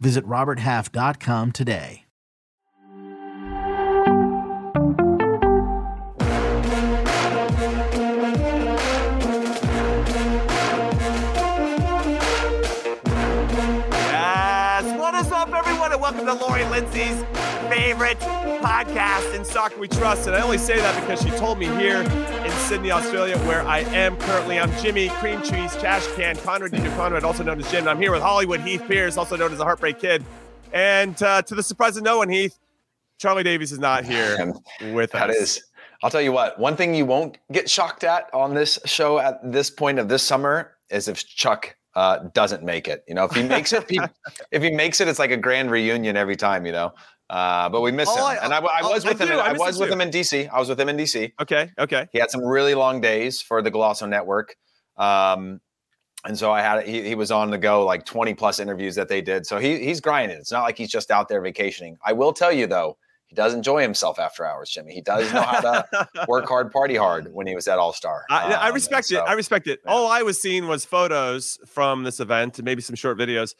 Visit RobertHalf.com today. Yes. What is up, everyone, and welcome to Lori Lindsay's favorite podcast in Soccer We Trust. And I only say that because she told me here in Sydney, Australia, where I am currently. I'm Jimmy Cream Cheese Trash Can Conrad DJ Conrad, also known as Jim. And I'm here with Hollywood Heath Pearce, also known as the Heartbreak Kid. And uh, to the surprise of no one, Heath, Charlie Davies is not here with That us. is. I'll tell you what, one thing you won't get shocked at on this show at this point of this summer is if Chuck uh, doesn't make it. You know, if he makes it, he, if he makes it, it's like a grand reunion every time, you know. Uh, but we miss Oh, him. I- and I, I oh, was I with him. in- I was him with him in DC. I was with him in DC. Okay, okay. He had some really long days for the Golazo Network. Um, and so I had he, he was on the go like 20 plus interviews that they did. So he he's grinding. It's not like he's just out there vacationing. I will tell you though, he does enjoy himself after hours, Jimmy. He does know how to work hard, party hard when he was at All Star. I, I respect it. I respect it. yeah. All I was seeing was photos from this event and maybe some short videos.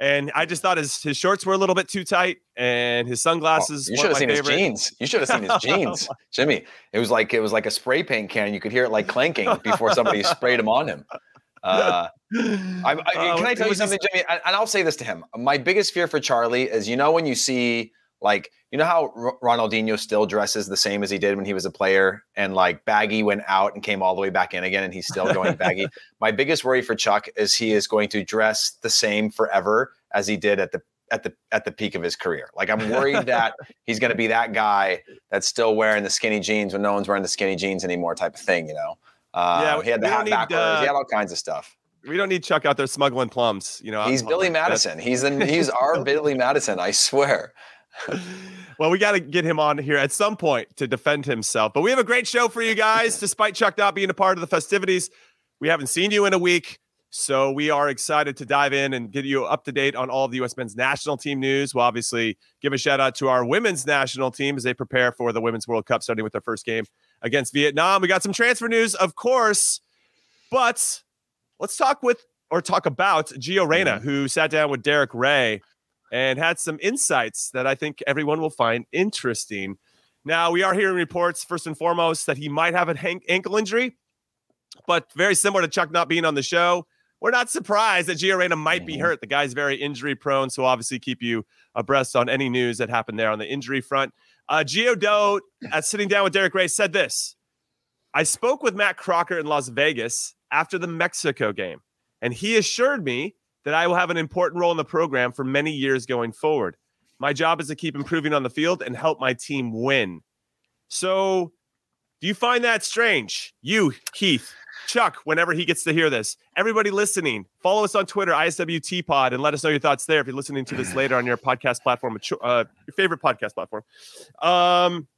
And I just thought his, his shorts were a little bit too tight and his sunglasses. Oh, you should have seen favorite. his jeans. You should have seen his jeans, Jimmy. It was like it was like a spray paint can. You could hear it like clanking before somebody sprayed him on him. Uh, I, I, Uh, can I tell you something, Jimmy? And I'll say this to him. My biggest fear for Charlie is, you know, when you see like, you know how R- Ronaldinho still dresses the same as he did when he was a player, and like baggy went out and came all the way back in again, and he's still going baggy. My biggest worry for Chuck is he is going to dress the same forever as he did at the at the at the peak of his career. Like I'm worried that he's going to be that guy that's still wearing the skinny jeans when no one's wearing the skinny jeans anymore, type of thing. You know? Uh, Yeah, he had the hat need, backwards. uh, he had all kinds of stuff. We don't need Chuck out there smuggling plums. You know, He's Billy Madison. He's an, he's our Billy Madison. I swear. Well, we got to get him on here at some point to defend himself. But we have a great show for you guys, despite Chuck not being a part of the festivities. We haven't seen you in a week. So we are excited to dive in and get you up to date on all of the U.S. men's national team news. We'll obviously give a shout out to our women's national team as they prepare for the Women's World Cup, starting with their first game against Vietnam. We got some transfer news, of course, but let's talk with or talk about Gio Reyna, mm-hmm. who sat down with Derek Ray and had some insights that I think everyone will find interesting. Now, we are hearing reports, first and foremost, that he might have an ankle injury, but very similar to Chuck not being on the show. We're not surprised that Gio Reyna might be Mhm. hurt. The guy's very injury prone, so obviously keep you abreast on any news that happened there on the injury front. Uh, Gio Doe, at sitting down with Derek Ray, said this I spoke with Matt Crocker in Las Vegas after the Mexico game, and he assured me that I will have an important role in the program for many years going forward. My job is to keep improving on the field and help my team win. So, do you find that strange? You, Keith, Chuck, whenever he gets to hear this, everybody listening, follow us on Twitter, ISWT Pod, and let us know your thoughts there if you're listening to this later on your podcast platform, uh, your favorite podcast platform. Um,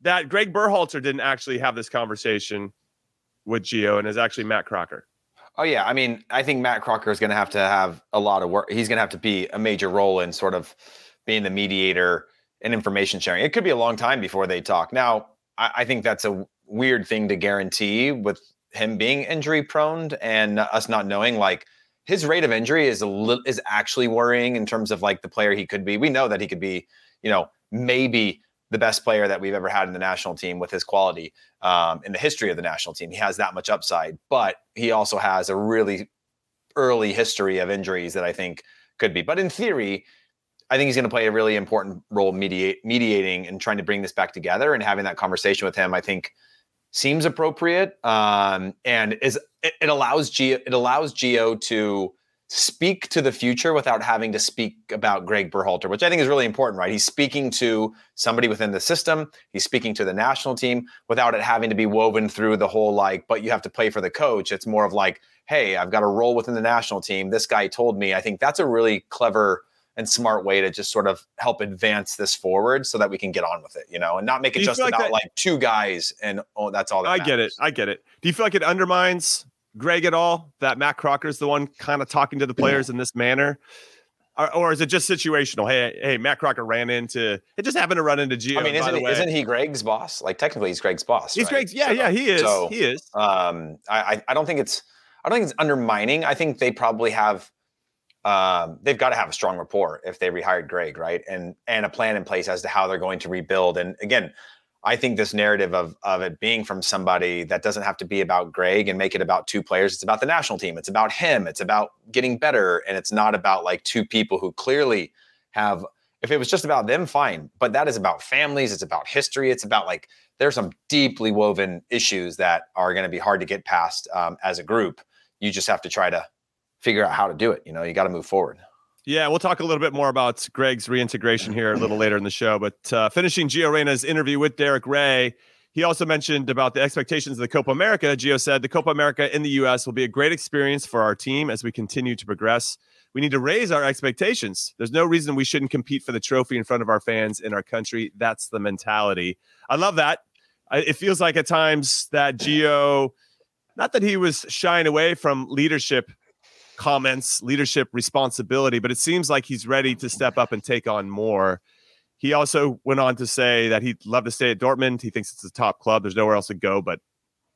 that Gregg Berhalter didn't actually have this conversation with Gio, and is actually Matt Crocker. Oh yeah, I mean, I think Matt Crocker is going to have to have a lot of work. He's going to have to be a major role in sort of being the mediator and information sharing. It could be a long time before they talk. Now, I, I think that's a weird thing to guarantee with him being injury prone and us not knowing like his rate of injury is a little is actually worrying in terms of like the player he could be. We know that he could be, you know, maybe the best player that we've ever had in the national team with his quality um, in the history of the national team. He has that much upside, but he also has a really early history of injuries that I think could be. But in theory, I think he's going to play a really important role mediate, mediating and trying to bring this back together and having that conversation with him. I think seems appropriate um, and is it, it allows Gio it allows Gio to speak to the future without having to speak about Gregg Berhalter, which I think is really important, right? He's speaking to somebody within the system. He's speaking to the national team without it having to be woven through the whole like, but you have to play for the coach. It's more of like, hey, I've got a role within the national team. This guy told me. I think that's a really clever and smart way to just sort of help advance this forward so that we can get on with it, you know, and not make it just like about that, like two guys and oh, that's all. That I get it. I get it. Do you feel like it undermines Gregg at all that Matt Crocker is the one kind of talking to the players in this manner? Or, or, is it just situational? Hey, hey, Matt Crocker ran into it. Just happened to run into Gio. I mean, isn't, he, isn't he Gregg's boss? Like technically, he's Gregg's boss. He's right? Gregg's. Yeah, so, yeah, he is. So, he is. Um, I, I don't think it's. I don't think it's undermining. I think they probably have um, they've got to have a strong rapport if they rehired Gregg, right? And and a plan in place as to how they're going to rebuild. And again, I think this narrative of of it being from somebody that doesn't have to be about Gregg and make it about two players. It's about the national team. It's about him. It's about getting better, and it's not about like two people who clearly have. If it was just about them, fine. But that is about families. It's about history. It's about like there's some deeply woven issues that are going to be hard to get past um, as a group. You just have to try to figure out how to do it. You know, you got to move forward. Yeah, we'll talk a little bit more about Gregg's reintegration here a little later in the show. But uh, finishing Gio Reyna's interview with Derek Ray, he also mentioned about the expectations of the Copa America. Gio said the Copa America in the U.S. will be a great experience for our team as we continue to progress. We need to raise our expectations. There's no reason we shouldn't compete for the trophy in front of our fans in our country. That's the mentality. I love that. I, it feels like at times that Gio, not that he was shying away from leadership comments, leadership responsibility, but it seems like he's ready to step up and take on more. He also went on to say that he'd love to stay at Dortmund. He thinks it's a top club. There's nowhere else to go, but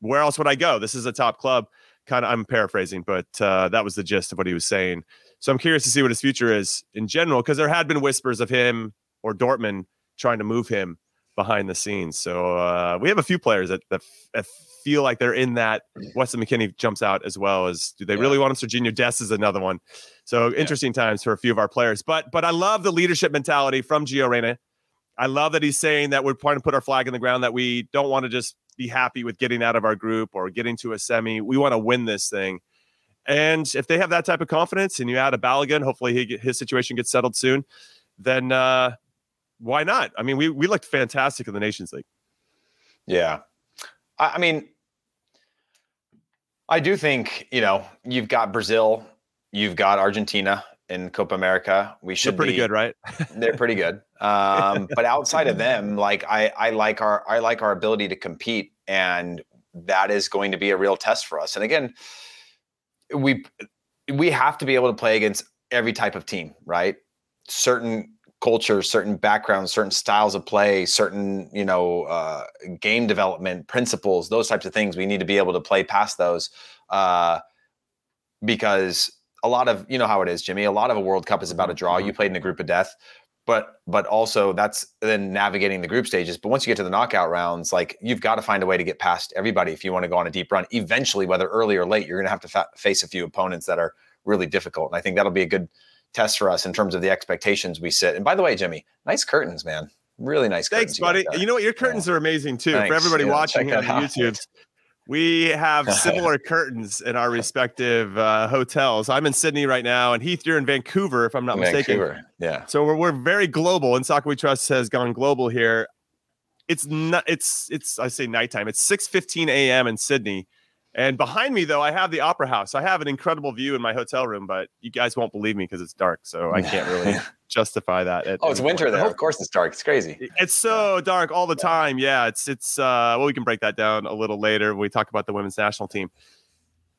where else would I go? This is a top club. Kind of, I'm paraphrasing, but uh, that was the gist of what he was saying. So I'm curious to see what his future is in general, because there had been whispers of him or Dortmund trying to move him behind the scenes. So uh, we have a few players that, that, that feel like they're in that. Weston McKennie jumps out as well as do they yeah. really want him? Sergiño Dest is another one. So interesting yeah. times for a few of our players. But but I love the leadership mentality from Gio Reyna. I love that he's saying that we're trying to put our flag in the ground, that we don't want to just be happy with getting out of our group or getting to a semi. We want to win this thing. And if they have that type of confidence and you add a Balogun, hopefully he, his situation gets settled soon, then uh, why not? I mean, we, we looked fantastic in the Nations League. Yeah. I, I mean, I do think you know you've got Brazil, you've got Argentina in Copa America. We should they're pretty be, good, right? they're pretty good. Um, but outside of them, like I, I like our I like our ability to compete, and that is going to be a real test for us. And again, we we have to be able to play against every type of team, right? Certain cultures, certain backgrounds, certain styles of play, certain you know uh, game development principles, those types of things. We need to be able to play past those uh, because a lot of you know how it is, Jimmy. A lot of a World Cup is about a draw. You mm-hmm. played in a group of death, but but also that's then navigating the group stages. But once you get to the knockout rounds, like you've got to find a way to get past everybody if you want to go on a deep run. Eventually, whether early or late, you're going to have to fa- face a few opponents that are really difficult. And I think that'll be a good test for us in terms of the expectations we set. And by the way, Jimmy, nice curtains, man. Really nice. Thanks, buddy. You, you, know what? Your curtains yeah. are amazing too. Thanks. For everybody yeah, watching on YouTube, we have similar curtains in our respective uh, hotels. I'm in Sydney right now, and Heath, you're in Vancouver, if I'm not Vancouver. mistaken. Yeah. So we're, we're very global, and Soccer We Trust has gone global here. It's not. It's it's. I say nighttime. It's 6:15 a.m. in Sydney and behind me, though, I have the Opera House. I have an incredible view in my hotel room, but you guys won't believe me because it's dark, so I can't really justify that. oh, it's winter there. Of course, it's dark. It's crazy. It's so dark all the time. Yeah, it's it's. Uh, well, we can break that down a little later when we talk about the women's national team.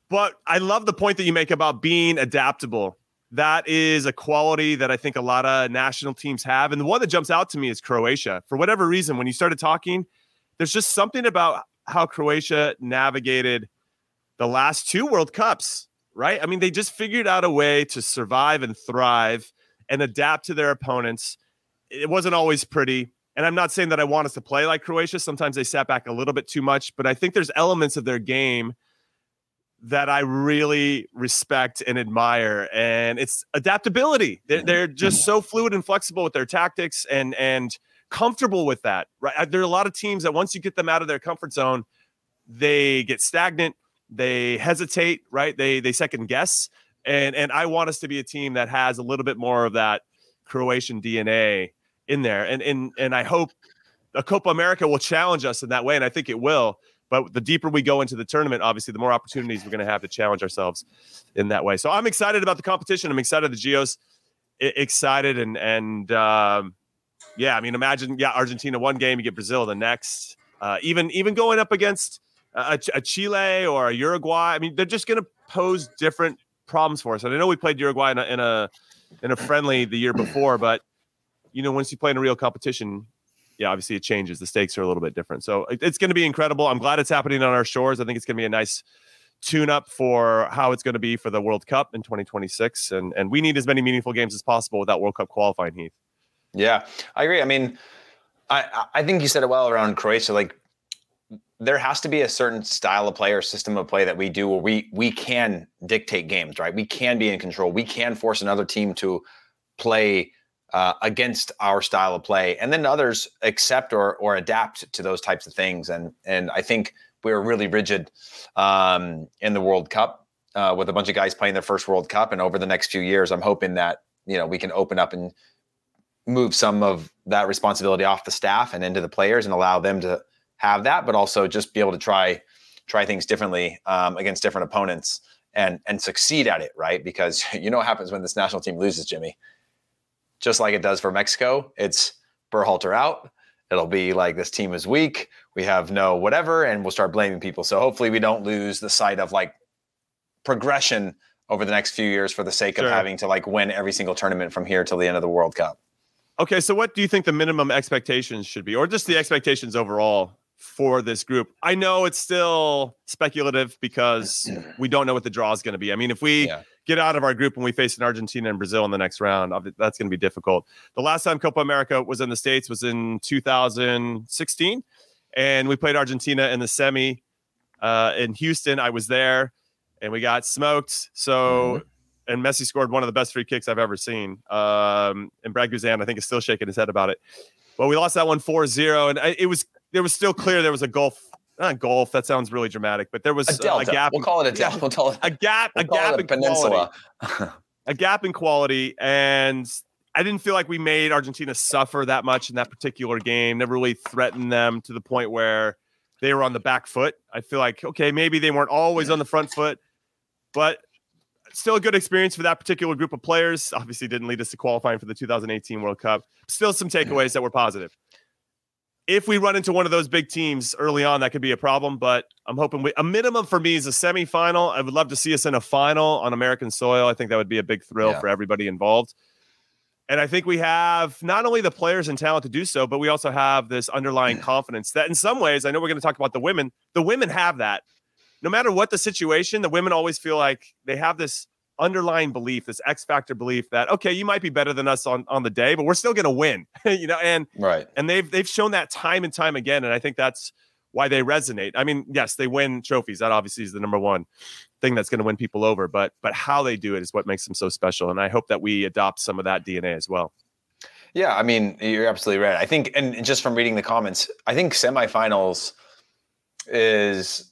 But I love the point that you make about being adaptable. that is a quality that I think a lot of national teams have. And the one that jumps out to me is Croatia. For whatever reason, when you started talking, there's just something about how Croatia navigated the last two World Cups, right? I mean, they just figured out a way to survive and thrive and adapt to their opponents. It wasn't always pretty. And I'm not saying that I want us to play like Croatia. Sometimes they sat back a little bit too much, but I think there's elements of their game that I really respect and admire, and it's adaptability. They're, they're just so fluid and flexible with their tactics, and and comfortable with that. Right? There are a lot of teams that once you get them out of their comfort zone, they get stagnant, they hesitate, right? They they second guess, and and I want us to be a team that has a little bit more of that Croatian DNA in there, and and and I hope a Copa America will challenge us in that way, and I think it will. But the deeper we go into the tournament, obviously, the more opportunities we're going to have to challenge ourselves in that way. So I'm excited about the competition. I'm excited the Gios excited and and um, yeah, I mean, imagine yeah, Argentina one game, you get Brazil the next. Uh, even even going up against a, a, Chile or a Uruguay, I mean, they're just going to pose different problems for us. And I know we played Uruguay in a, in a in a friendly the year before, but you know, once you play in a real competition, yeah, obviously it changes. The stakes are a little bit different. So it's going to be incredible. I'm glad it's happening on our shores. I think it's going to be a nice tune up for how it's going to be for the World Cup in 2026. And and we need as many meaningful games as possible without World Cup qualifying, Heath. Yeah, I agree. I mean, I I think you said it well around Croatia. Like there has to be a certain style of play or system of play that we do where we we can dictate games, right? We can be in control. We can force another team to play uh, against our style of play, and then others accept or or adapt to those types of things. And and I think we were really rigid um, in the World Cup uh, with a bunch of guys playing their first World Cup, and over the next few years, I'm hoping that you know we can open up and move some of that responsibility off the staff and into the players and allow them to have that, but also just be able to try try things differently um, against different opponents and and succeed at it, right? Because you know what happens when this national team loses, Jimmy just like it does for Mexico. It's Berhalter out. It'll be like this team is weak. We have no whatever, and we'll start blaming people. So hopefully we don't lose the sight of like progression over the next few years for the sake sure. of having to like win every single tournament from here till the end of the World Cup. Okay, so what do you think the minimum expectations should be, or just the expectations overall for this group? I know it's still speculative because we don't know what the draw is going to be. I mean, if we yeah get out of our group and we face an Argentina and Brazil in the next round. That's going to be difficult. The last time Copa America was in the States was in 2016, and we played Argentina in the semi uh, in Houston. I was there, and we got smoked. So, mm-hmm. and Messi scored one of the best free kicks I've ever seen. Um, and Brad Guzan, I think, is still shaking his head about it. But we lost that one 4 0, and it was it was still clear there was a gulf not golf. That sounds really dramatic, but there was a, a gap. We'll call it a delta. We'll call it a gap. We'll a gap in peninsula. a gap in quality, and I didn't feel like we made Argentina suffer that much in that particular game. Never really threatened them to the point where they were on the back foot. I feel like okay, maybe they weren't always on the front foot, but still a good experience for that particular group of players. Obviously, didn't lead us to qualifying for the 2018 World Cup. Still, some takeaways that were positive if we run into one of those big teams early on, that could be a problem. But I'm hoping we, a minimum for me is a semifinal. I would love to see us in a final on American soil. I think that would be a big thrill yeah. for everybody involved. And I think we have not only the players and talent to do so, but we also have this underlying confidence that, in some ways, I know we're going to talk about the women. The women have that. No matter what the situation, the women always feel like they have this underlying belief, this X factor belief that okay, you might be better than us on on the day, but we're still going to win, you know. And right, and they've they've shown that time and time again, and I think that's why they resonate. I mean, yes, they win trophies. That obviously is the number one thing that's going to win people over, but but how they do it is what makes them so special. And I hope that we adopt some of that DNA as well. Yeah, I mean, you're absolutely right. I think, and just from reading the comments, I think semifinals is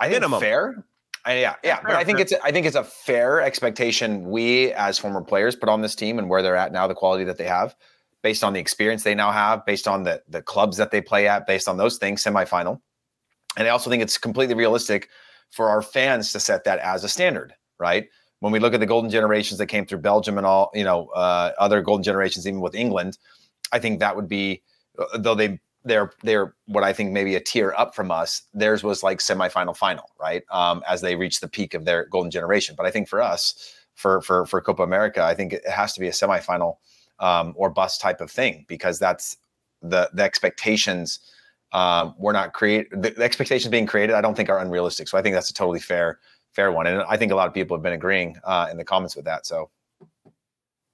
I think Minimum. fair. I, yeah, yeah, but I think it's I think it's a fair expectation we as former players put on this team and where they're at now, the quality that they have, based on the experience they now have, based on the the clubs that they play at, based on those things, semifinal. And I also think it's completely realistic for our fans to set that as a standard, right? When we look at the golden generations that came through Belgium and all, you know, uh, other golden generations, even with England, I think that would be, uh, though they they're they're what I think maybe a tier up from us. Theirs was like semifinal final, right? Um, as they reached the peak of their golden generation. But I think for us, for for for Copa America. I think it has to be a semifinal um, or bust type of thing because that's the the expectations um, we're not create the, the, expectations being created. I don't think are unrealistic. So I think that's a totally fair fair one, and I think a lot of people have been agreeing uh, in the comments with that. So.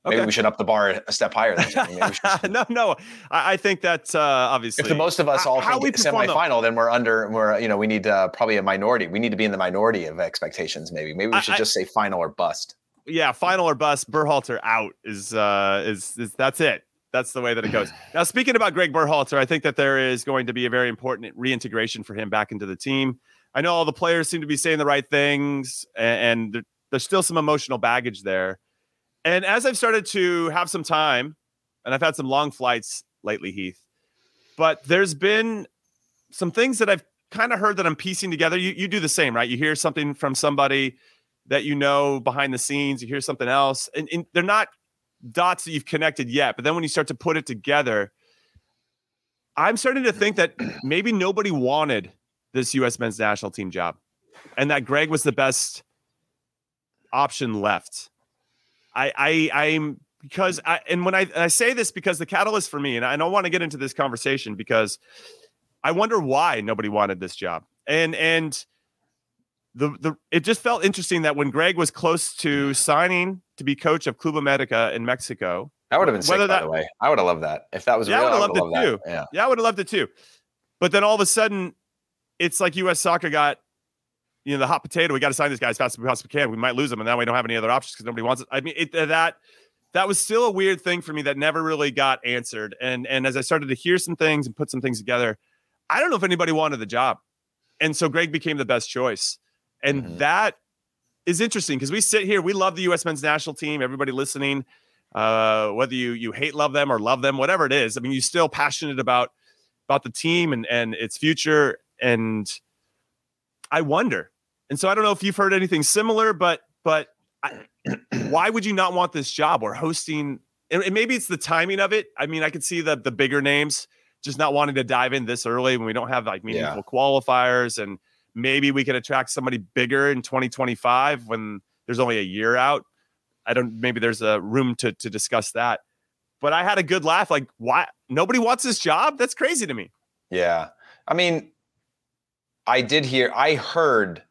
Maybe we should up the bar a step higher. no, no, I, I think that uh, obviously, if the most of us all how think semifinal, then we're under. We're you know we need uh, probably a minority. We need to be in the minority of expectations. Maybe maybe we should I, just say final or bust. Yeah, final or bust. Berhalter out is uh, is is that's it that's the way that it goes. Now, speaking about Gregg Berhalter, I think that there is going to be a very important reintegration for him back into the team. I know all the players seem to be saying the right things, and, and there's still some emotional baggage there. And as I've started to have some time, and I've had some long flights lately, Heath, but there's been some things that I've kind of heard that I'm piecing together. You you do the same, right? You hear something from somebody that you know behind the scenes, you hear something else, and, and they're not dots that you've connected yet. But then when you start to put it together, I'm starting to think that maybe nobody wanted this U.S. men's national team job, and that Gregg was the best option left. I, I, I'm because I, and when I, I say this because the catalyst for me, and I don't want to get into this conversation because I wonder why nobody wanted this job, and and the the it just felt interesting that when Gregg was close to signing to be coach of Club America in Mexico. That would have been sick, by that, the way. I would have loved that. If that was yeah, real, I would have loved, loved, it too. Yeah. yeah, I would have loved it too. But then all of a sudden, it's like U.S. soccer got, you know, the hot potato. We got to sign this guy as fast as we possibly can. We might lose him, and now we don't have any other options because nobody wants it. I mean, it, that that was still a weird thing for me that never really got answered. And and as I started to hear some things and put some things together, I don't know if anybody wanted the job, and so Gregg became the best choice, and mm-hmm. that is interesting because we sit here, we love the U.S. men's national team. Everybody listening, uh, whether you you hate love them or love them, whatever it is, I mean, you're still passionate about about the team and and its future. And I wonder, and so I don't know if you've heard anything similar, but but I, why would you not want this job or hosting? And, and maybe it's the timing of it. I mean, I could see the the bigger names just not wanting to dive in this early when we don't have like meaningful yeah. qualifiers and maybe we could attract somebody bigger in 2025 when there's only a year out. I don't maybe there's a room to to discuss that. But I had a good laugh. Like, why nobody wants this job? That's crazy to me. Yeah. I mean, I did hear I heard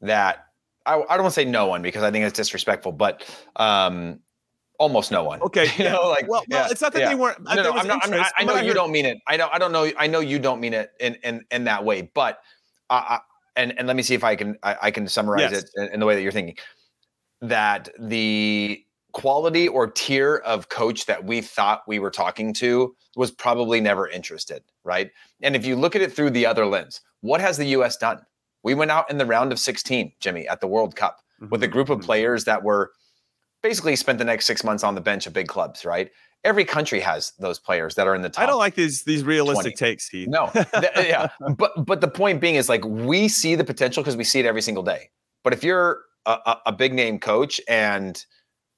that I, I don't want to say no one because I think it's disrespectful, but um almost no one. Okay, you know, like well, yeah, well it's not that yeah. they weren't. No, no, I'm not, I'm not, i know you don't mean it. I know I don't know. I know you don't mean it in in in that way. But I, and and let me see if I can I, I can summarize yes. it in, in the way that you're thinking. That the quality or tier of coach that we thought we were talking to was probably never interested, right? And if you look at it through the other lens, what has the US done? We went out in the round of 16, Jimmy, at the World Cup mm-hmm. with a group of mm-hmm. players that were basically spent the next six months on the bench of big clubs, right? every country has those players that are in the top. I don't like these these realistic 20. takes, Heath. No, th- yeah, but but the point being is like we see the potential because we see it every single day. But if you're a, a, a, big name coach and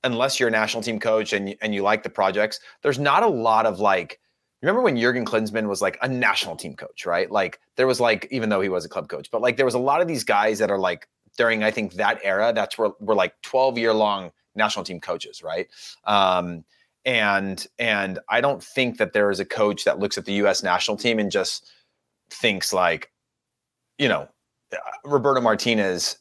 unless you're a national team coach and and you like the projects, there's not a lot of like. Remember when Jurgen Klinsmann was like a national team coach, right? Like there was like, even though he was a club coach, but like there was a lot of these guys that are like during I think that era. That's where we're like 12 year long national team coaches, right? Um, and and I don't think that there is a coach that looks at the U.S. national team and just thinks like, you know, uh, Roberto Martinez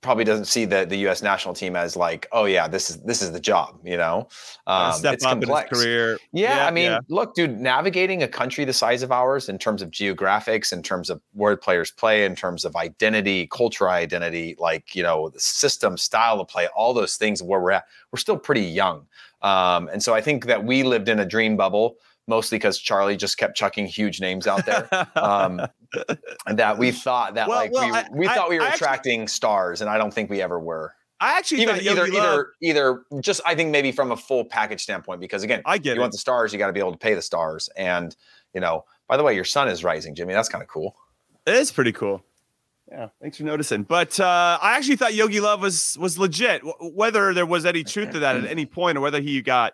probably doesn't see the the U.S. national team as like, oh yeah, this is this is the job, you know. Um, step it's up complex. in his career. Yeah, yeah I mean, yeah. look, dude, navigating a country the size of ours in terms of geographics, in terms of where players play, in terms of identity, cultural identity, like you know, the system, style of play, all those things where we're at, we're still pretty young. Um, and so I think that we lived in a dream bubble mostly because Charlie just kept chucking huge names out there. Um, and that we thought that well, like well, we, I, we thought we were attracting actually, stars, and I don't think we ever were. I actually even either either either just I think maybe from a full package standpoint because again I get you it. want the stars you got to be able to pay the stars and you know by the way your sun is rising Jimmy that's kind of cool. It is pretty cool. Yeah, thanks for noticing. But uh, I actually thought Jogi Löw was was legit. W- whether there was any truth to that at any point, or whether he got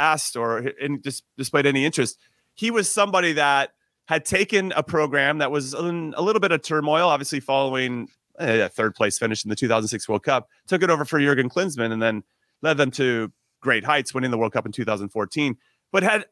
asked or in, dis- displayed any interest, he was somebody that had taken a program that was in a little bit of turmoil, obviously following eh, a third place finish in the 2006 World Cup, took it over for Jurgen Klinsmann, and then led them to great heights, winning the World Cup in 2014. But had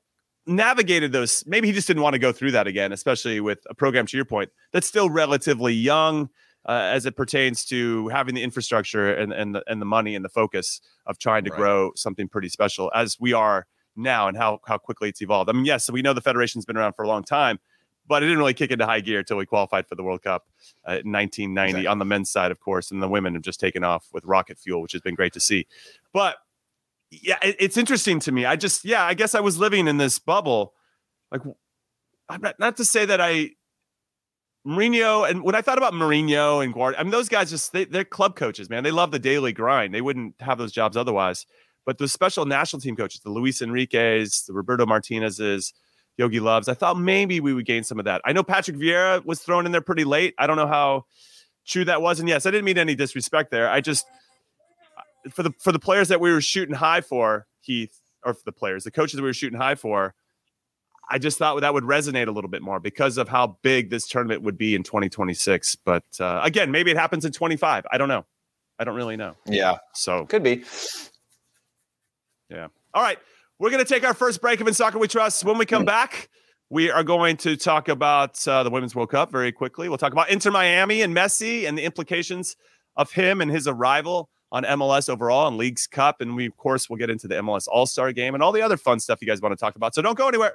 navigated those. Maybe he just didn't want to go through that again, especially with a program to your point that's still relatively young uh, as it pertains to having the infrastructure and and the, and the money and the focus of trying to right. grow something pretty special as we are now and how how quickly it's evolved. I mean, yes, we know the federation's been around for a long time, but it didn't really kick into high gear until we qualified for the World Cup uh, in 1990 exactly. on the men's side, of course, and the women have just taken off with rocket fuel, which has been great to see. But yeah, it, it's interesting to me. I just yeah, I guess I was living in this bubble, like not, not to say that I Mourinho, and when I thought about Mourinho and Guard, I mean, those guys just they, they're club coaches, man. They love the daily grind. They wouldn't have those jobs otherwise. But the special national team coaches, the Luis Enrique's, the Roberto Martinez's, Jogi Löws, I thought maybe we would gain some of that. I know Patrick Vieira was thrown in there pretty late. I don't know how true that was. And yes, I didn't mean any disrespect there. I just uh, for the for the players that we were shooting high for, Heath, or for the players, the coaches we were shooting high for, I just thought that would resonate a little bit more because of how big this tournament would be in 2026. But uh, again, maybe it happens in 25. I don't know. I don't really know. Yeah. So could be. Yeah. All right. We're going to take our first break of In Soccer We Trust. When we come back, we are going to talk about uh, the Women's World Cup very quickly. We'll talk about Inter Miami and Messi and the implications of him and his arrival on MLS overall and Leagues Cup. And we, of course, will get into the MLS All Star game and all the other fun stuff you guys want to talk about. So don't go anywhere.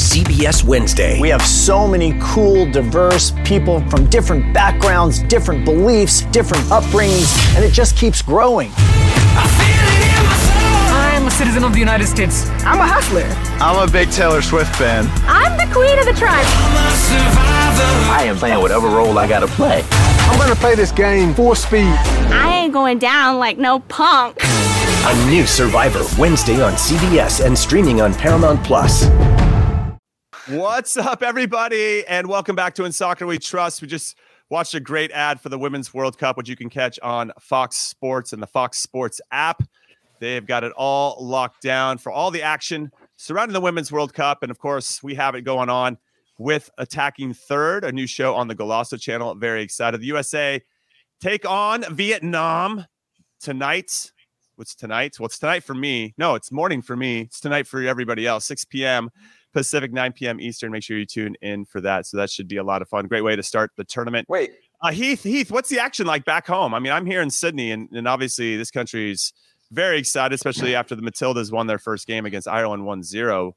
CBS Wednesday. We have so many cool, diverse people from different backgrounds, different beliefs, different upbringings, and it just keeps growing. I'm a citizen of the United States. I'm a hustler. I'm a big Taylor Swift fan. I'm the queen of the tribe. I am playing whatever role I gotta play. I'm gonna play this game full speed. I ain't going down like no punk. A new Survivor Wednesday on CBS and streaming on Paramount Plus. What's up, everybody? And welcome back to In Soccer We Trust. We just watched a great ad for the Women's World Cup, which you can catch on Fox Sports and the Fox Sports app. They've got it all locked down for all the action surrounding the Women's World Cup. And of course, we have it going on with Attacking Third, a new show on the Golazo channel. Very excited. The USA take on Vietnam tonight. What's tonight? What's tonight for me? No, it's morning for me. It's tonight for everybody else, 6 p.m. Pacific, 9 p.m. Eastern. Make sure you tune in for that. So that should be a lot of fun. Great way to start the tournament. Wait, uh, Heath, Heath, what's the action like back home? I mean, I'm here in Sydney, and, and obviously this country's very excited, especially after the Matildas won their first game against Ireland 1 0.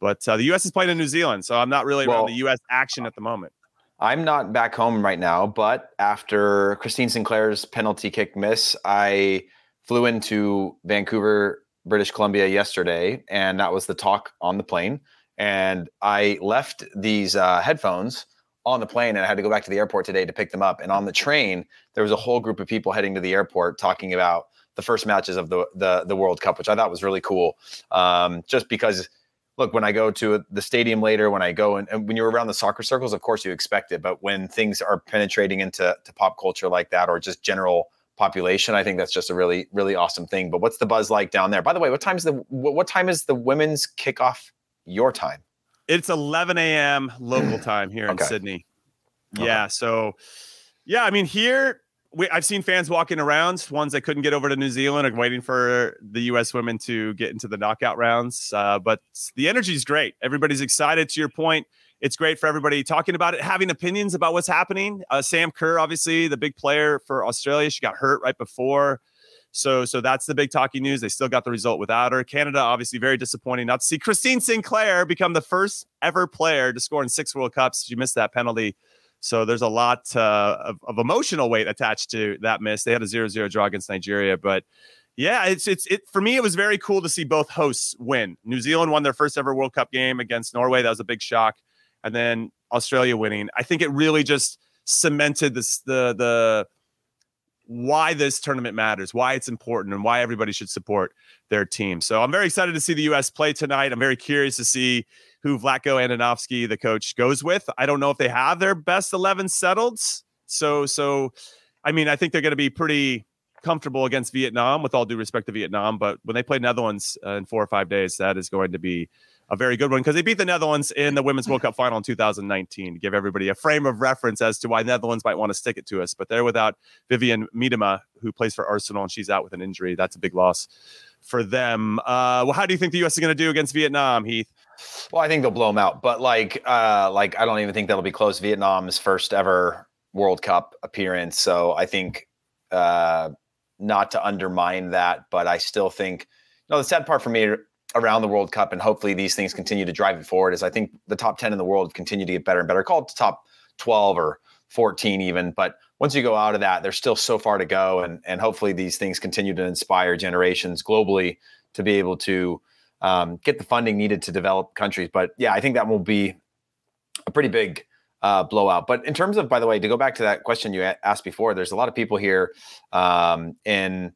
But uh, the U.S. is playing in New Zealand, so I'm not really well, around the U.S. action at the moment. I'm not back home right now, but after Christine Sinclair's penalty kick miss, I flew into Vancouver, British Columbia yesterday, and that was the talk on the plane and I left these uh, headphones on the plane and I had to go back to the airport today to pick them up. And on the train, there was a whole group of people heading to the airport talking about the first matches of the the, the World Cup, which I thought was really cool. Um, just because, look, when I go to the stadium later, when I go and, and, when you're around the soccer circles, of course you expect it. But when things are penetrating into to pop culture like that, or just general population, I think that's just a really really awesome thing. But what's the buzz like down there? By the way, what time is the what time is the women's kickoff your time? It's 11 a.m. local time here okay. in Sydney. Okay. Yeah. So, yeah, I mean, here we, I've seen fans walking around, ones that couldn't get over to New Zealand and waiting for the U.S. women to get into the knockout rounds. Uh, but the energy is great. Everybody's excited. To your point, it's great for everybody talking about it, having opinions about what's happening. Uh, Sam Kerr, obviously the big player for Australia, she got hurt right before. So, so that's the big talking news. They still got the result without her. Canada, obviously, very disappointing not to see Christine Sinclair become the first ever player to score in six World Cups. She missed that penalty. So there's a lot uh, of, of, emotional weight attached to that miss. They had a 0-0 draw against Nigeria, but yeah, it's it's it for me. It was very cool to see both hosts win. New Zealand won their first ever World Cup game against Norway. That was a big shock, and then Australia winning. I think it really just cemented this the the why this tournament matters, why it's important, and why everybody should support their team. So I'm very excited to see the U.S. play tonight. I'm very curious to see who Vlatko Andonovski, the coach, goes with. I don't know if they have their best 11 settled. So, so, I mean, I think they're going to be pretty comfortable against Vietnam, with all due respect to Vietnam. But when they play Netherlands uh, in four or five days, that is going to be a very good one because they beat the Netherlands in the Women's World Cup final in 2019 to give everybody a frame of reference as to why Netherlands might want to stick it to us. But they're without Vivianne Miedema, who plays for Arsenal, and she's out with an injury. That's a big loss for them. Uh, well, how do you think the U.S. is going to do against Vietnam, Heath? Well, I think they'll blow them out, but like, uh, like I don't even think that'll be close. Vietnam's first ever World Cup appearance, so I think uh, not to undermine that, but I still think. You know, the sad part for me around the World Cup, and hopefully these things continue to drive it forward, is I think the top 10 in the world continue to get better and better. Call it the top 12 or 14 even. But once you go out of that, there's still so far to go. And, and hopefully these things continue to inspire generations globally to be able to um, get the funding needed to develop countries. But yeah, I think that will be a pretty big uh, blowout. But in terms of, by the way, to go back to that question you asked before, there's a lot of people here um, in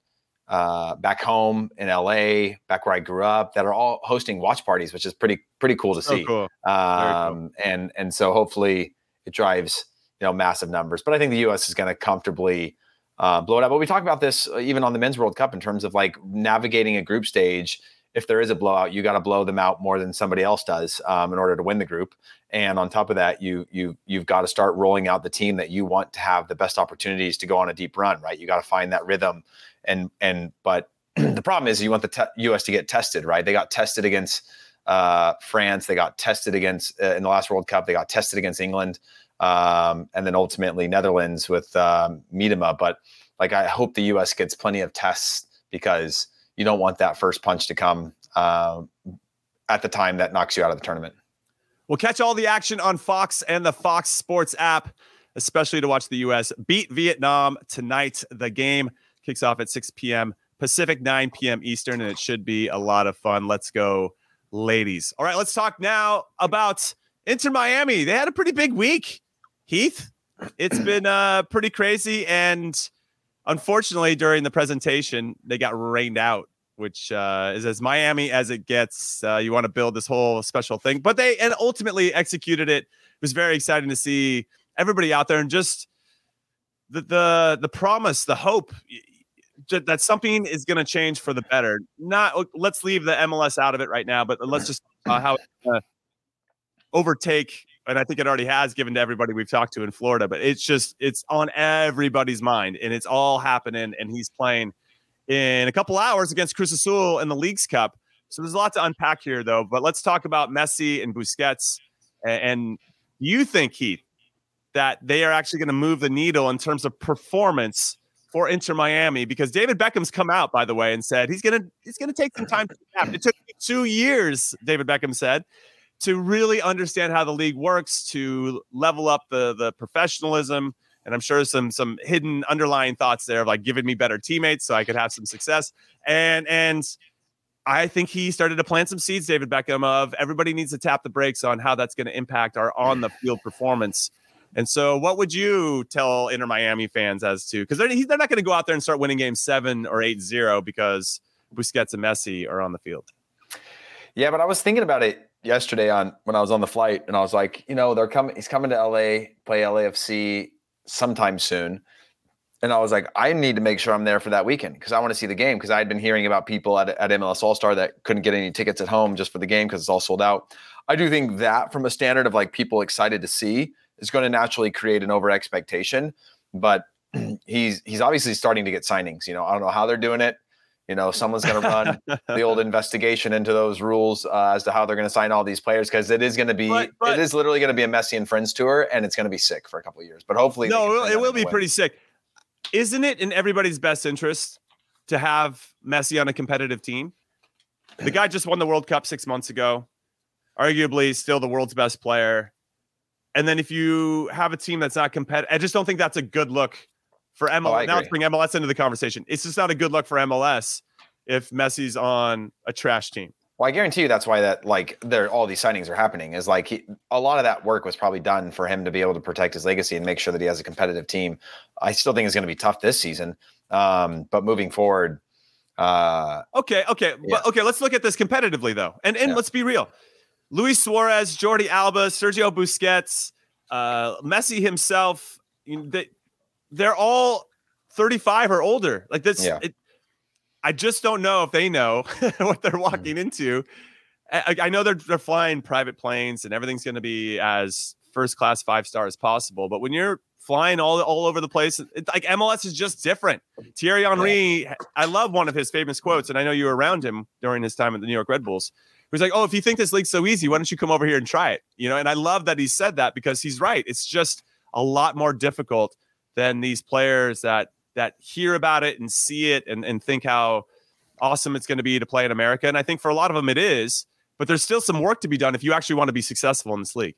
uh, back home in LA, back where I grew up, that are all hosting watch parties, which is pretty pretty cool to see. Oh, cool. Um, cool. And and so hopefully it drives you know massive numbers. But I think the U.S. is going to comfortably uh, blow it up. But we talk about this uh, even on the Men's World Cup in terms of like navigating a group stage. If there is a blowout, you got to blow them out more than somebody else does um, in order to win the group. And on top of that, you you you've got to start rolling out the team that you want to have the best opportunities to go on a deep run. Right? You got to find that rhythm and and but the problem is you want the te- U.S. to get tested, right? They got tested against uh, France, they got tested against uh, in the last World Cup, they got tested against England, um, and then ultimately Netherlands with um, Miedema. But like, I hope the U.S. gets plenty of tests because you don't want that first punch to come uh, at the time that knocks you out of the tournament. We'll catch all the action on Fox and the Fox Sports app, especially to watch the U.S. beat Vietnam tonight. The game kicks off at 6 p.m. Pacific, 9 p.m. Eastern, and it should be a lot of fun. Let's go, ladies. All right, let's talk now about Inter Miami. They had a pretty big week, Heath. It's been uh, pretty crazy. And unfortunately, during the presentation, they got rained out, which uh, is as Miami as it gets. Uh, you want to build this whole special thing, but they and ultimately executed it. It was very exciting to see everybody out there and just the the the promise, the hope that something is going to change for the better. Not let's leave the MLS out of it right now, but let's just uh, how overtake. And I think it already has given to everybody we've talked to in Florida. But it's just it's on everybody's mind, and it's all happening. And he's playing in a couple hours against Cruz Azul in the Leagues Cup. So there's a lot to unpack here, though. But let's talk about Messi and Busquets. And, you think Heath that they are actually going to move the needle in terms of performance? for Inter Miami because David Beckham's come out, by the way, and said he's gonna he's gonna take some time to adapt. It took two years, David Beckham said, to really understand how the league works, to level up the the professionalism. And I'm sure some some hidden underlying thoughts there of like giving me better teammates so I could have some success. And and I think he started to plant some seeds, David Beckham, of everybody needs to tap the brakes on how that's going to impact our on the field performance and so, what would you tell Inter Miami fans as to because they're, they're not going to go out there and start winning games seven or eight zero because Busquets and Messi are on the field? Yeah, but I was thinking about it yesterday on when I was on the flight, and I was like, you know, they're coming. He's coming to LA, play LAFC sometime soon. And I was like, I need to make sure I'm there for that weekend because I want to see the game. Because I had been hearing about people at, at MLS All Star that couldn't get any tickets at home just for the game because it's all sold out. I do think that from a standard of like people excited to see, is going to naturally create an over expectation. But he's he's obviously starting to get signings. You know, I don't know how they're doing it. You know, someone's going to run the old investigation into those rules uh, as to how they're going to sign all these players because it is going to be but, but, it is literally going to be a Messi and Friends tour and it's going to be sick for a couple of years. But hopefully, no, it will be pretty sick. Isn't it in everybody's best interest to have Messi on a competitive team? The guy just won the World Cup six months ago, arguably still the world's best player. And then if you have a team that's not competitive, I just don't think that's a good look for MLS. Oh, now let's bring MLS into the conversation. It's just not a good look for MLS if Messi's on a trash team. Well, I guarantee you that's why that like there all these signings are happening is like he, a lot of that work was probably done for him to be able to protect his legacy and make sure that he has a competitive team. I still think it's going to be tough this season, um, but moving forward. Uh, okay, okay, yeah. but okay. Let's look at this competitively though, and and yeah. let's be real. Luis Suarez, Jordi Alba, Sergio Busquets, uh, Messi himself. They, they're all 35 or older. Like this, yeah. it, I just don't know if they know what they're mm. walking into. I, I, know they're they're flying private planes and everything's going to be as first class five star as possible. But when you're flying all all over the place, it, like MLS is just different. Thierry Henry, yeah. I love one of his famous quotes, and I know you were around him during his time at the New York Red Bulls. He was like, "Oh, if you think this league's so easy, why don't you come over here and try it?" You know, and I love that he said that because he's right. It's just a lot more difficult than these players that that hear about it and see it and, and think how awesome it's going to be to play in America. And I think for a lot of them it is, but there's still some work to be done if you actually want to be successful in this league.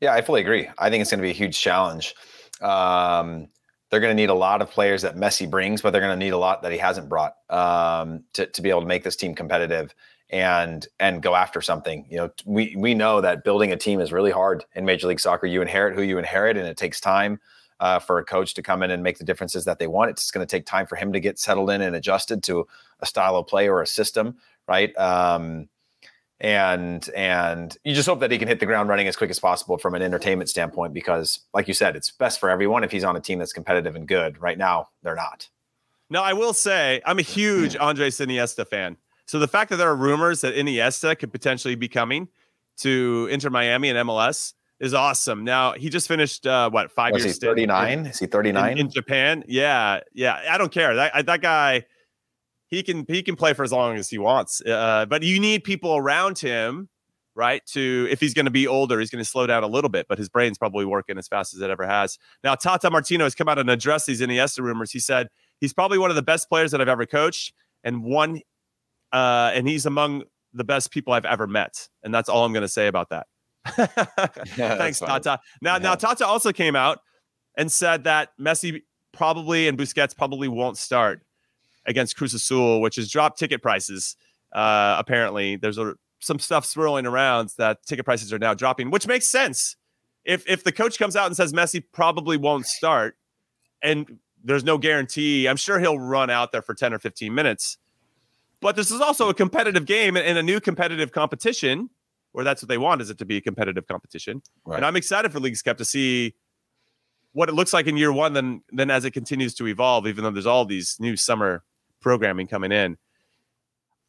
Yeah, I fully agree. I think it's going to be a huge challenge. Um, they're going to need a lot of players that Messi brings, but they're going to need a lot that he hasn't brought um, to, to be able to make this team competitive and and go after something. You know, we we know that building a team is really hard in Major League Soccer. You inherit who you inherit, and it takes time uh, for a coach to come in and make the differences that they want. It's going to take time for him to get settled in and adjusted to a style of play or a system, right? Um, and and you just hope that he can hit the ground running as quick as possible from an entertainment standpoint because like you said it's best for everyone if he's on a team that's competitive and good right now they're not no i will say i'm a huge andres iniesta fan so the fact that there are rumors that iniesta could potentially be coming to inter miami and mls is awesome. Now he just finished uh, what five Was years? Thirty nine? Is he thirty nine in, in, Japan? Yeah, yeah. I don't care. That that guy, he can he can play for as long as he wants. Uh, but you need people around him, right? To if he's going to be older, he's going to slow down a little bit. But his brain's probably working as fast as it ever has. Now Tata Martino has come out and addressed these Iniesta rumors. He said he's probably one of the best players that I've ever coached, and one, uh, and he's among the best people I've ever met. And that's all I'm going to say about that. Thanks, Tata. Now, yeah. now Tata also came out and said that Messi probably and Busquets probably won't start against Cruz Azul, which has dropped ticket prices. Uh, apparently, there's a, some stuff swirling around that ticket prices are now dropping, which makes sense. If if the coach comes out and says Messi probably won't start, and there's no guarantee, I'm sure he'll run out there for 10 or 15 minutes. But this is also a competitive game and a new competitive competition or that's what they want is it to be a competitive competition. Right. And I'm excited for Leagues Cup to see what it looks like in year one, then then as it continues to evolve, even though there's all these new summer programming coming in.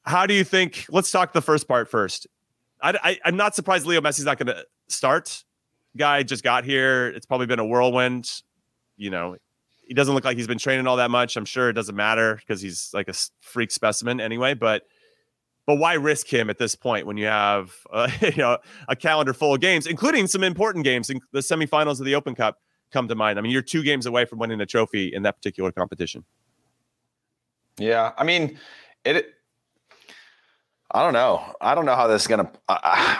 How do you think? Let's talk the first part first. I, I, am not surprised Leo Messi's not going to start. Guy just got here. It's probably been a whirlwind. You know, he doesn't look like he's been training all that much. I'm sure it doesn't matter because he's like a freak specimen anyway. But but why risk him at this point when you have uh, you know a calendar full of games, including some important games? In the semifinals of the Open Cup come to mind. I mean, you're two games away from winning a trophy in that particular competition. Yeah, I mean, it. I don't know. I don't know how this is gonna. Uh,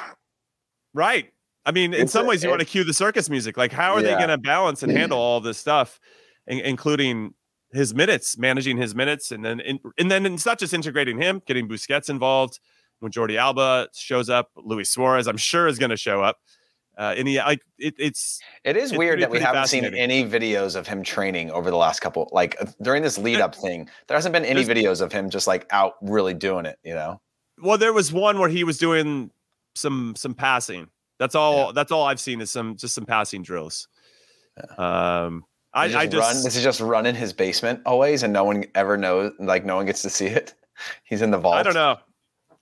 right. I mean, in some ways, you want to cue the circus music. Like, how are yeah. they going to balance and handle all this stuff, in, including his minutes, managing his minutes, and then in, and then it's not just integrating him, getting Busquets involved. When Jordi Alba shows up, Luis Suarez, I'm sure is going to show up. Uh, and he like it, it's it is weird that we haven't seen any videos of him training over the last couple like uh, during this lead up thing. There hasn't been any videos of him just like out really doing it. You know. Well, there was one where he was doing some some passing. That's all. Yeah. That's all I've seen is some just some passing drills. Yeah. Um, I, just I just run. This is just run in his basement always, and no one ever knows. Like no one gets to see it. He's in the vault. I don't know.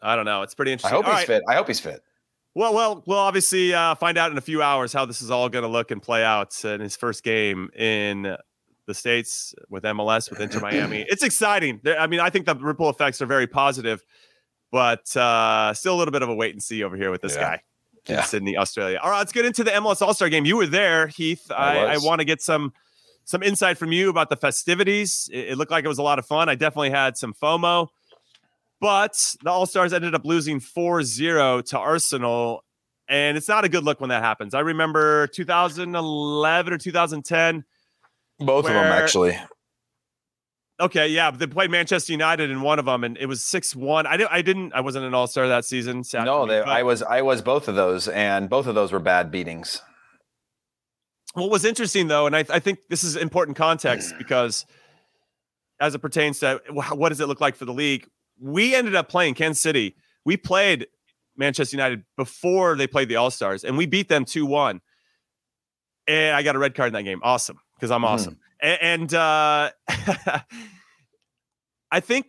I don't know. It's pretty interesting. I hope all he's right. fit. I hope he's fit. Well, well, we'll obviously uh, find out in a few hours how this is all going to look and play out in his first game in the states with MLS with Inter Miami. It's exciting. I mean, I think the ripple effects are very positive, but uh, still a little bit of a wait and see over here with this yeah. guy in yeah. Sydney, Australia. All right, let's get into the MLS All Star game. You were there, Heath. I, I, I want to get some some insight from you about the festivities. It, it looked like it was a lot of fun. I definitely had some FOMO, but the All Stars ended up losing 4 0 to Arsenal. And it's not a good look when that happens. I remember 2011 or 2010. Both of them, actually. Okay, yeah, they played Manchester United in one of them, and it was six one. I didn't, I didn't, I wasn't an All Star that season. No, they, I was, I was both of those, and both of those were bad beatings. What was interesting though, and I, I think this is important context because as it pertains to what does it look like for the league, we ended up playing Kansas City. We played Manchester United before they played the All Stars, and we beat them two one. And I got a red card in that game. Awesome, because I'm mm-hmm. awesome. And, uh, I think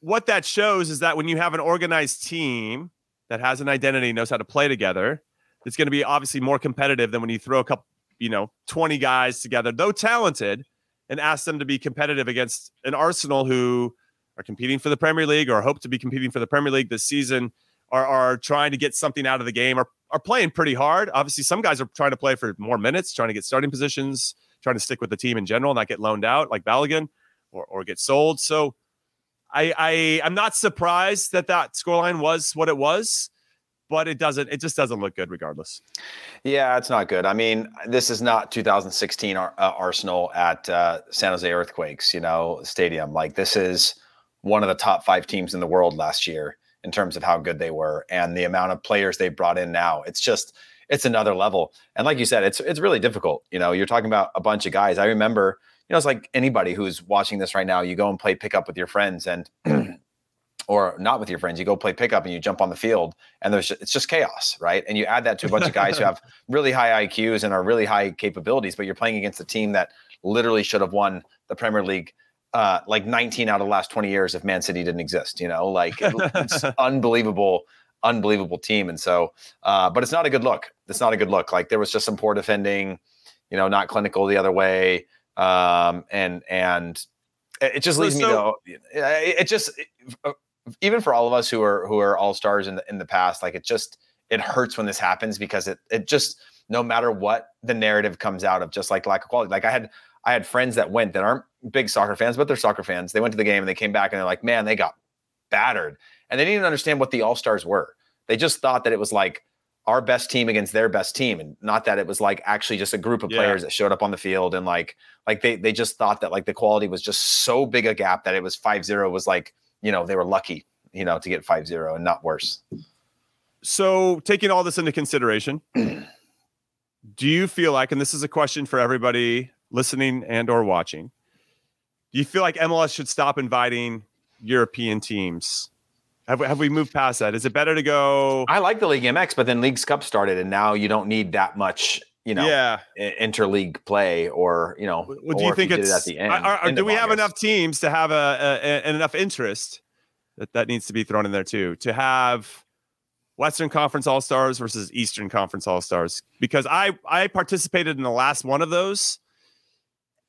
what that shows is that when you have an organized team that has an identity, knows how to play together, it's going to be obviously more competitive than when you throw a couple, you know, 20 guys together, though talented, and ask them to be competitive against an Arsenal who are competing for the Premier League or hope to be competing for the Premier League this season, are, are trying to get something out of the game, are, are playing pretty hard. Obviously, some guys are trying to play for more minutes, trying to get starting positions trying to stick with the team in general, not get loaned out like Balogun or, or get sold. So I, I I'm not surprised that that scoreline was what it was, but it doesn't it just doesn't look good regardless. Yeah, it's not good. I mean, this is not 2016 uh, Arsenal at uh, San Jose Earthquakes, you know, stadium. Like this is one of the top five teams in the world last year in terms of how good they were and the amount of players they brought in now. It's just it's another level. And like you said, it's it's really difficult. You know, you're talking about a bunch of guys. I remember, you know, it's like anybody who's watching this right now. You go and play pickup with your friends, and or not with your friends. You go play pickup and you jump on the field, and there's it's just chaos, right? And you add that to a bunch of guys who have really high IQs and are really high capabilities, but you're playing against a team that literally should have won the Premier League uh, like 19 out of the last 20 years if Man City didn't exist. You know, like it's unbelievable unbelievable team. And so, uh, but it's not a good look. It's not a good look. Like there was just some poor defending, you know, not clinical the other way. Um, and, and it just leaves so, me to, it just, even for all of us who are, who are all stars in the, in the past, like it just, it hurts when this happens because it, it just, no matter what the narrative comes out of just like lack of quality. Like I had, I had friends that went that aren't big soccer fans, but they're soccer fans. They went to the game and they came back and they're like, man, they got battered and they didn't even understand what the All Stars were. They just thought that it was like our best team against their best team, and not that it was like actually just a group of yeah. players that showed up on the field and like like they they just thought that like the quality was just so big a gap that it was 5-0 was like you know they were lucky you know to get 5-0 and not worse. So taking all this into consideration, do you feel like, and this is a question for everybody listening and or watching, do you feel like MLS should stop inviting European teams have, have we moved past that? Is it better to go? I like the League MX, but then Leagues Cup started, and now you don't need that much, you know, yeah. interleague play, or you know, well, do you think it's it at the end? Are, are, do we have enough teams to have a, a, a, enough interest that that needs to be thrown in there too to have Western Conference All Stars versus Eastern Conference All Stars? Because I I participated in the last one of those,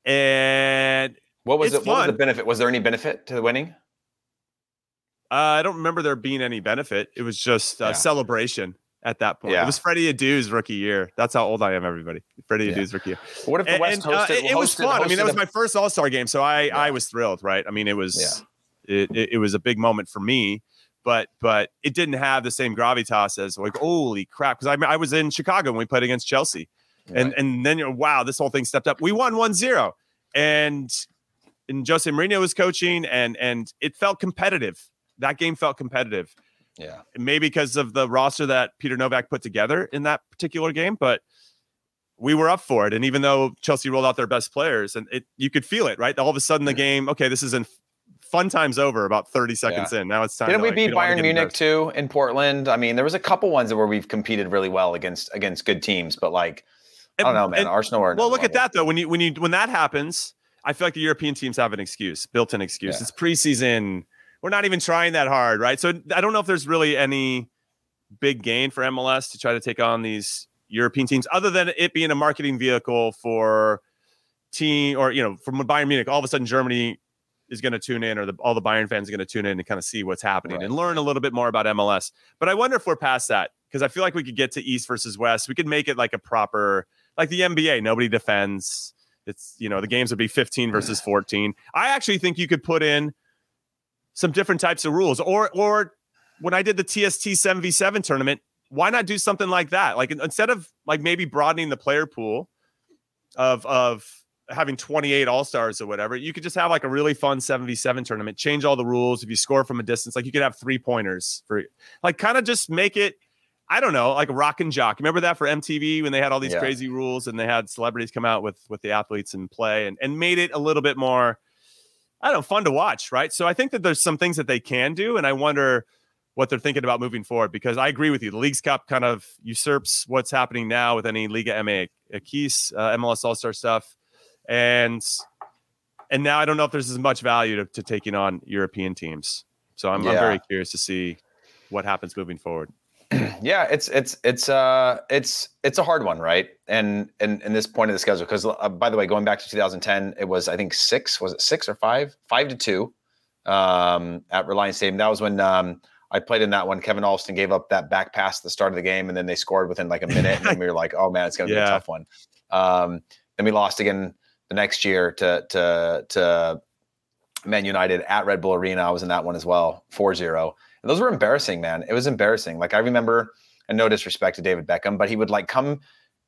and what was it? What was the benefit? Was there any benefit to the winning? Uh, I don't remember there being any benefit. It was just a yeah. celebration at that point. Yeah. It was Freddie Adu's rookie year. That's how old I am, everybody. Freddie yeah. Adu's rookie year. What if the West and, hosted, uh, it, it was fun. I mean, that was my first All Star game, so I yeah. I was thrilled. Right. I mean, it was it, it, it was a big moment for me, but but it didn't have the same gravitas as like holy crap because I I was in Chicago when we played against Chelsea, right. and and then you're wow this whole thing stepped up. We won 1-0. and and Jose Mourinho was coaching, and and it felt competitive that game felt competitive. Yeah. Maybe because of the roster that Peter Novak put together in that particular game, but we were up for it. And even though Chelsea rolled out their best players, and it you could feel it, right? All of a sudden the game, okay, this is in fun times over about 30 seconds yeah. in. Now it's time. Didn't we like, beat Bayern Munich too in Portland? I mean, there was a couple ones where we've competed really well against against good teams, but like I don't know, man. And, Arsenal are well. Look level. at that though. When you when you when that happens, I feel like the European teams have an excuse, built-in excuse. Yeah. It's preseason we're not even trying that hard, right? So I don't know if there's really any big gain for MLS to try to take on these European teams, other than it being a marketing vehicle for team or you know from Bayern Munich. All of a sudden, Germany is going to tune in, or the, all the Bayern fans are going to tune in and kind of see what's happening right. and learn a little bit more about MLS. But I wonder if we're past that because I feel like we could get to East versus West. We could make it like a proper, like the NBA. Nobody defends. It's you know the games would be 15 versus 14. I actually think you could put in some different types of rules. Or or when I did the TST 7v7 tournament, why not do something like that? Like instead of like maybe broadening the player pool of of having 28 all stars or whatever. You could just have like a really fun 7v7 tournament, change all the rules. If you score from a distance, like you could have three pointers for like kind of just make it, I don't know, like rock and jock. Remember that for MTV when they had all these Yeah. crazy rules and they had celebrities come out with with the athletes and play and, and made it a little bit more, I don't know, fun to watch, right? So I think that there's some things that they can do. And I wonder what they're thinking about moving forward because I agree with you. The Leagues Cup kind of usurps what's happening now with any Liga MA Keys, uh, MLS All Star stuff, and and now I don't know if there's as much value to, to taking on European teams. So I'm, I'm very curious to see what happens moving forward. yeah, it's it's it's uh it's it's a hard one, right? And and in this point of the schedule, because uh, by the way, going back to 2010, it was I think six was it six or five, five to two, um, at Reliant Stadium. That was when um I played in that one. Kevin Alston gave up that back pass at the start of the game, and then they scored within like a minute, and we were like, oh man, it's gonna be a tough one. Um, then we lost again the next year to to to Man United at Red Bull Arena. I was in that one as well, 4-0. And those were embarrassing, man. It was embarrassing. Like I remember, and no disrespect to David Beckham, but he would like come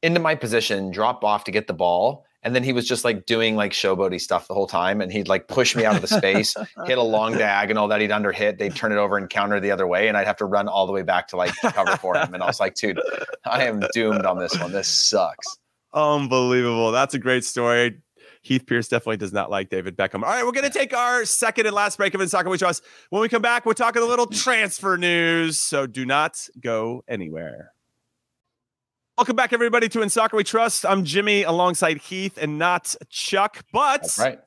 into my position, drop off to get the ball, and then he was just like doing like showboaty stuff the whole time. And he'd like push me out of the space, hit a long diagonal that he'd under hit. They'd turn it over and counter the other way, and I'd have to run all the way back to like cover for him. And I was like, dude, I am doomed on this one. This sucks. Unbelievable. That's a great story. Heath Pearce definitely does not like David Beckham. All right, we're going to take our second and last break of In Soccer We Trust. When we come back, we're talking a little transfer news. So do not go anywhere. Welcome back, everybody, to In Soccer We Trust. I'm Jimmy alongside Heath and not Chuck. But That's right.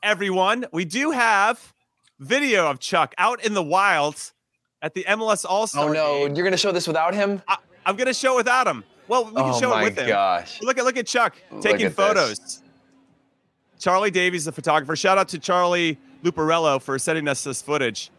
everyone, we do have video of Chuck out in the wild at the MLS All Star. Oh no, you're gonna show this without him? I, I'm going to show it without him. Well, we can oh show it with him. Oh my gosh. Look at look at Chuck Look taking at this. Charlie Davies, the photographer. Shout out to Charlie Luparello for sending us this footage.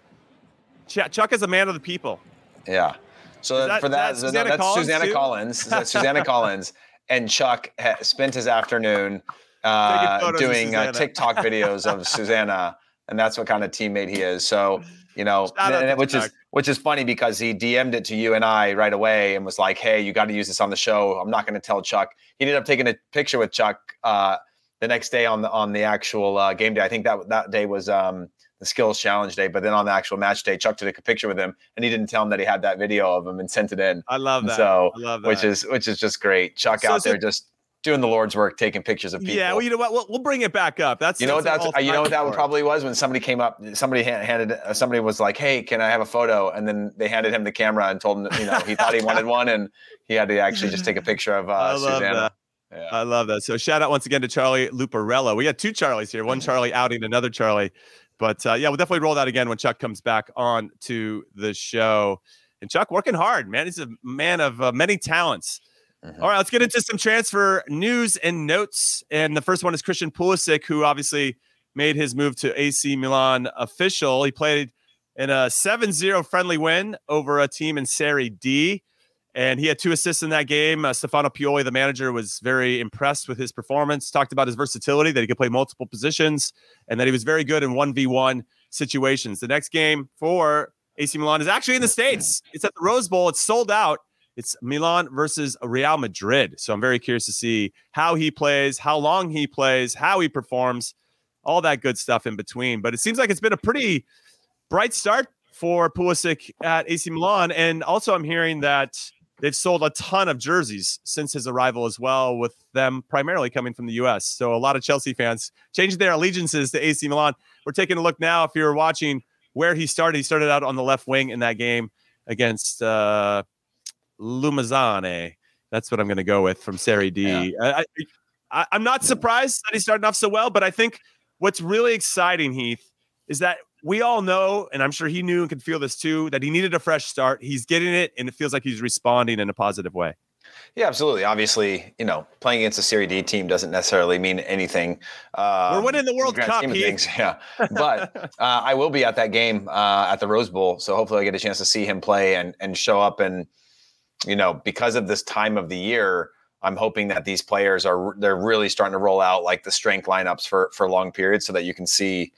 Ch- Chuck is a man of the people. Yeah. So that- for that, that so no, Susanna that's Collins Susanna? Collins. That's Susanna Collins and Chuck ha- spent his afternoon uh, doing uh, TikTok videos of Susanna, and that's what kind of teammate he is. So you know, Shout out and- which is which is funny because he DM'd it to you and I right away and was like, "Hey, you got to use this on the show." I'm not going to tell Chuck. He ended up taking a picture with Chuck uh, the next day on the on the actual uh, game day. I think that that day was um, the skills challenge day, but then on the actual match day, Chuck took a picture with him, and he didn't tell him that he had that video of him and sent it in. I love that. So, I love that. which is which is just great. Chuck So- out so- there just doing the Lord's work, taking pictures of people. yeah. Well, you know what? We'll, we'll bring it back up. That's you know what that's you know what that probably was when somebody came up, somebody ha- handed uh, somebody was like, "Hey, can I have a photo?" And then they handed him the camera and told him, you know, he thought he wanted one, and he had to actually just take a picture of uh, Susanna. that. Yeah. I love that. So shout out once again to Charlie Luparello. We got two Charlies here, one Charlie outing another Charlie. But uh, yeah, we'll definitely roll that again when Chuck comes back on to the show. And Chuck working hard, man. He's a man of uh, many talents. All right, let's get into some transfer news and notes. And the first one is Christian Pulisic, who obviously made his move to AC Milan official. He played in a 7-0 friendly win over a team in Serie D and he had two assists in that game. Uh, Stefano Pioli, the manager, was very impressed with his performance. Talked about his versatility, that he could play multiple positions, and that he was very good in one v one situations. The next game for AC Milan is actually in the states. It's at the Rose Bowl. It's sold out. It's Milan versus Real Madrid. So I'm very curious to see how he plays, how long he plays, how he performs, all that good stuff in between. But it seems like it's been a pretty bright start for Pulisic at AC Milan. And also, I'm hearing that they've sold a ton of jerseys since his arrival as well, with them primarily coming from the US. So a lot of Chelsea fans changed their allegiances to AC Milan. We're taking a look now. If you're watching where he started, he started out on the left wing in that game against uh, Lumezzane. That's what I'm going to go with from Serie D. I'm not surprised that he's starting off so well, but I think what's really exciting, Heath, is that we all know, and I'm sure he knew and could feel this too, that he needed a fresh start. He's getting it, and it feels like he's responding in a positive way. Yeah, absolutely. Obviously, you know, playing against a Serie D team doesn't necessarily mean anything. Um, We're winning the World Cup, things, Yeah, but uh, I will be at that game uh, at the Rose Bowl, so hopefully I get a chance to see him play and and show up. And you know, because of this time of the year, I'm hoping that these players are they're really starting to roll out like the strength lineups for for long periods, so that you can see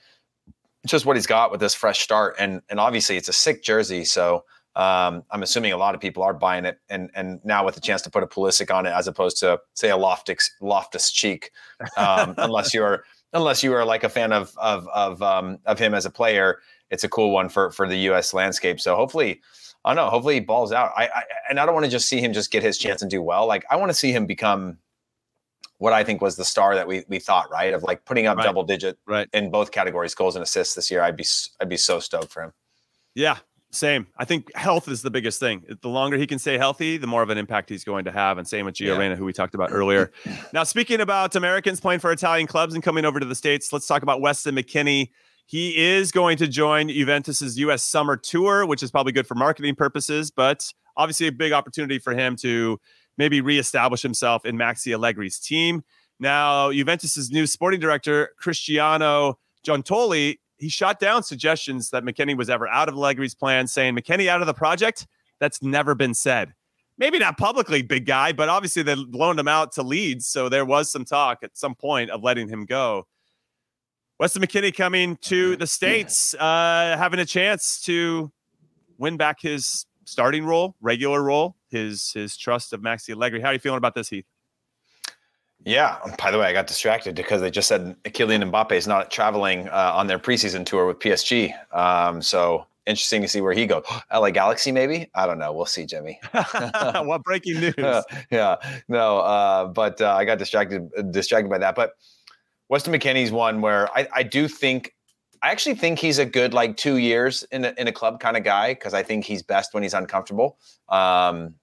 just what he's got with this fresh start. And and obviously, it's a sick jersey, so Um, I'm assuming a lot of people are buying it, and and now with the chance to put a Pulisic on it as opposed to say a Loftus Loftus Cheek, um, unless you're unless you are like a fan of of of um, of him as a player, it's a cool one for for the U.S. landscape. So hopefully, I don't know. Hopefully, he balls out. I, I and I don't want to just see him just get his chance and do well. Like I want to see him become what I think was the star that we we thought right of like putting up Right. double digit Right. in both categories, goals and assists this year. I'd be I'd be so stoked for him. Yeah, same. I think health is the biggest thing. The longer he can stay healthy, the more of an impact he's going to have. And same with Gio Yeah. Reyna, who we talked about earlier. now, speaking about Americans playing for Italian clubs and coming over to the States, let's talk about Weston McKennie. He is going to join Juventus's U.S. summer tour, which is probably good for marketing purposes, but obviously a big opportunity for him to maybe reestablish himself in Maxi Allegri's team. Now, Juventus's new sporting director, Cristiano Giuntoli, he shot down suggestions that McKennie was ever out of Allegri's plan, saying McKennie out of the project. That's never been said. Maybe not publicly, big guy, but obviously they loaned him out to Leeds, so there was some talk at some point of letting him go. Weston McKennie coming to the states, uh, having a chance to win back his starting role, regular role, his his trust of Maxi Allegri. How are you feeling about this, Heath? Yeah. By the way, I got distracted because they just said Kylian Mbappe is not traveling uh, on their preseason tour with PSG. Um, so interesting to see where he goes. LA Galaxy, maybe? I don't know. We'll see, Jimmy. what breaking news? yeah. No. Uh, but uh, I got distracted distracted by that. But Weston McKennie's one where I, I do think. I actually think he's a good like two years in a, in a club kind of guy because I think he's best when he's uncomfortable. Um,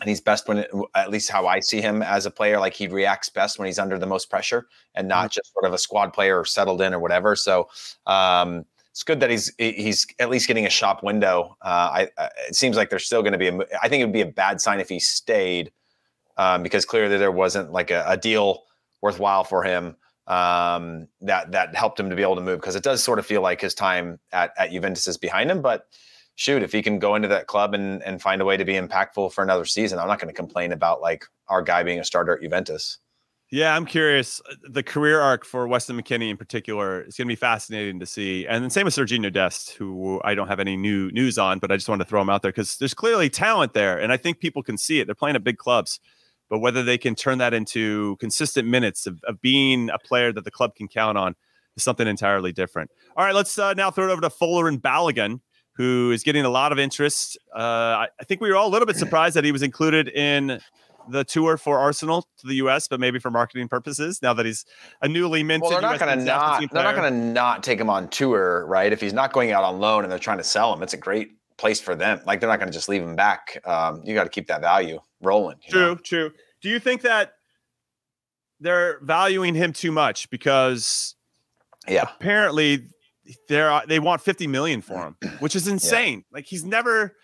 and he's best when, at least how I see him as a player, like he reacts best when he's under the most pressure and not just sort of a squad player or settled in or whatever. So um, it's good that he's he's at least getting a shop window. Uh, I, I it seems like there's still going to be a. I think it would be a bad sign if he stayed um, because clearly there wasn't like a, a deal worthwhile for him um, that that helped him to be able to move because it does sort of feel like his time at, at Juventus is behind him, but shoot, if he can go into that club and, and find a way to be impactful for another season, I'm not going to complain about like our guy being a starter at Juventus. Yeah, I'm curious. The career arc for Weston McKennie in particular is going to be fascinating to see. And then same with Serginho Dest, who I don't have any new news on, but I just wanted to throw him out there because there's clearly talent there. And I think people can see it. They're playing at big clubs, but whether they can turn that into consistent minutes of, of being a player that the club can count on is something entirely different. All right, let's uh, now throw it over to Folarin Balogun, who is getting a lot of interest. Uh, I, I think we were all a little bit surprised that he was included in the tour for Arsenal to the U.S., but maybe for marketing purposes. Now that he's a newly minted, Well, they're not going to not they're not going to not take him on tour, right? If he's not going out on loan and they're trying to sell him, it's a great place for them. Like they're not going to just leave him back. Um, you got to keep that value rolling. True, know? true. Do you think that they're valuing him too much because Yeah. apparently they're they want 50 million for mm. him, which is insane. Like he's never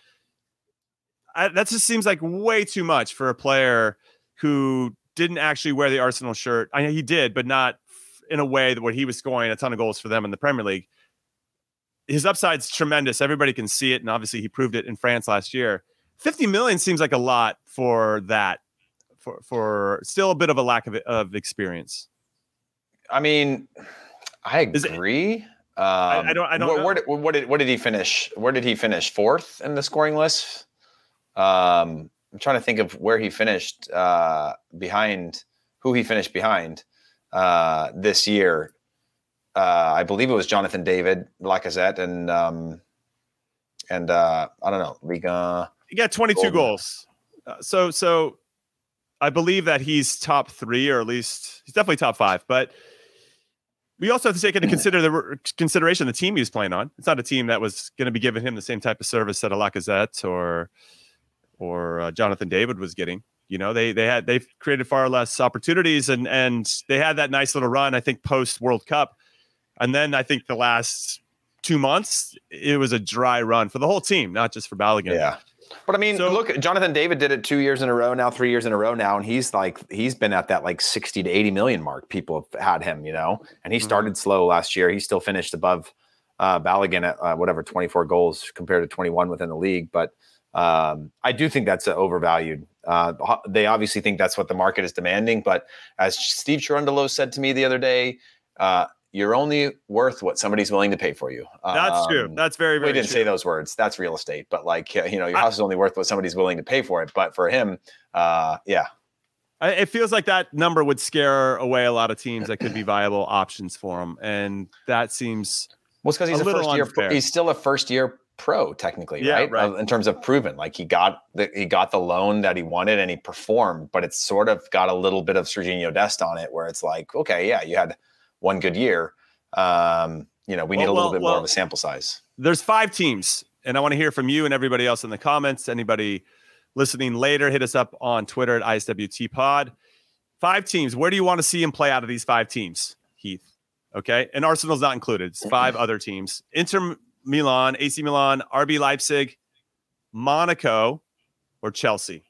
I, that just seems like way too much for a player who didn't actually wear the Arsenal shirt. I know he did, but not in a way that where he was scoring a ton of goals for them in the Premier League. His upside's tremendous. Everybody can see it, and obviously he proved it in France last year. 50 million seems like a lot for that, for for still a bit of a lack of of experience. I mean, I Is it- agree. Um, I don't- I don't Where, know. where did, what did what did he finish? Where did he finish? Fourth in the scoring list. Um, I'm trying to think of where he finished uh, behind. Who he finished behind uh, this year? Uh, I believe it was Jonathan David, Lacazette, and um, and uh, I don't know, Liga. He got 22 Golden. goals. Uh, so so I believe that he's top 3 or at least he's definitely top 5, but we also have to take into consider the consideration the team he was playing on. It's not a team that was going to be giving him the same type of service that a Lacazette or or uh, Jonathan David was getting. You know, they they had they've created far less opportunities and and they had that nice little run I think post World Cup. And then I think the last 2 months it was a dry run for the whole team, not just for Balogun. Yeah. But I mean, So- look, Jonathan David did it two years in a row now, three years in a row now, and he's like he's been at that like sixty to eighty million mark. People have had him, you know, and he started slow last year. He still finished above uh, Balogun at uh, whatever twenty four goals compared to twenty one within the league. But um, I do think that's overvalued. Uh, they obviously think that's what the market is demanding. But as Steve Cherundolo said to me the other day, uh, you're only worth what somebody's willing to pay for you. That's um, true. That's very, very we didn't true. say those words. That's real estate. But like, you know, your house is only worth what somebody's willing to pay for it. But for him, uh, yeah. I, it feels like that number would scare away a lot of teams that could be viable options for him. And that seems well, because he's a, little first year. unfair. He's still a first year pro, technically, Yeah, right? right. In terms of proven, like he got the he got the loan that he wanted and he performed, but it's sort of got a little bit of Serginho Dest on it, where it's like, okay, yeah, you had one good year. Um, you know, we need Well, a little well, bit more of a sample size. there's five teams, and I want to hear from you and everybody else in the comments. Anybody listening later, hit us up on Twitter at ISWT Pod. Five teams. Where do you want to see him play out of these five teams, Heath? Okay, and Arsenal's not included. It's five other teams: Inter Milan, AC Milan, RB Leipzig, Monaco, or Chelsea.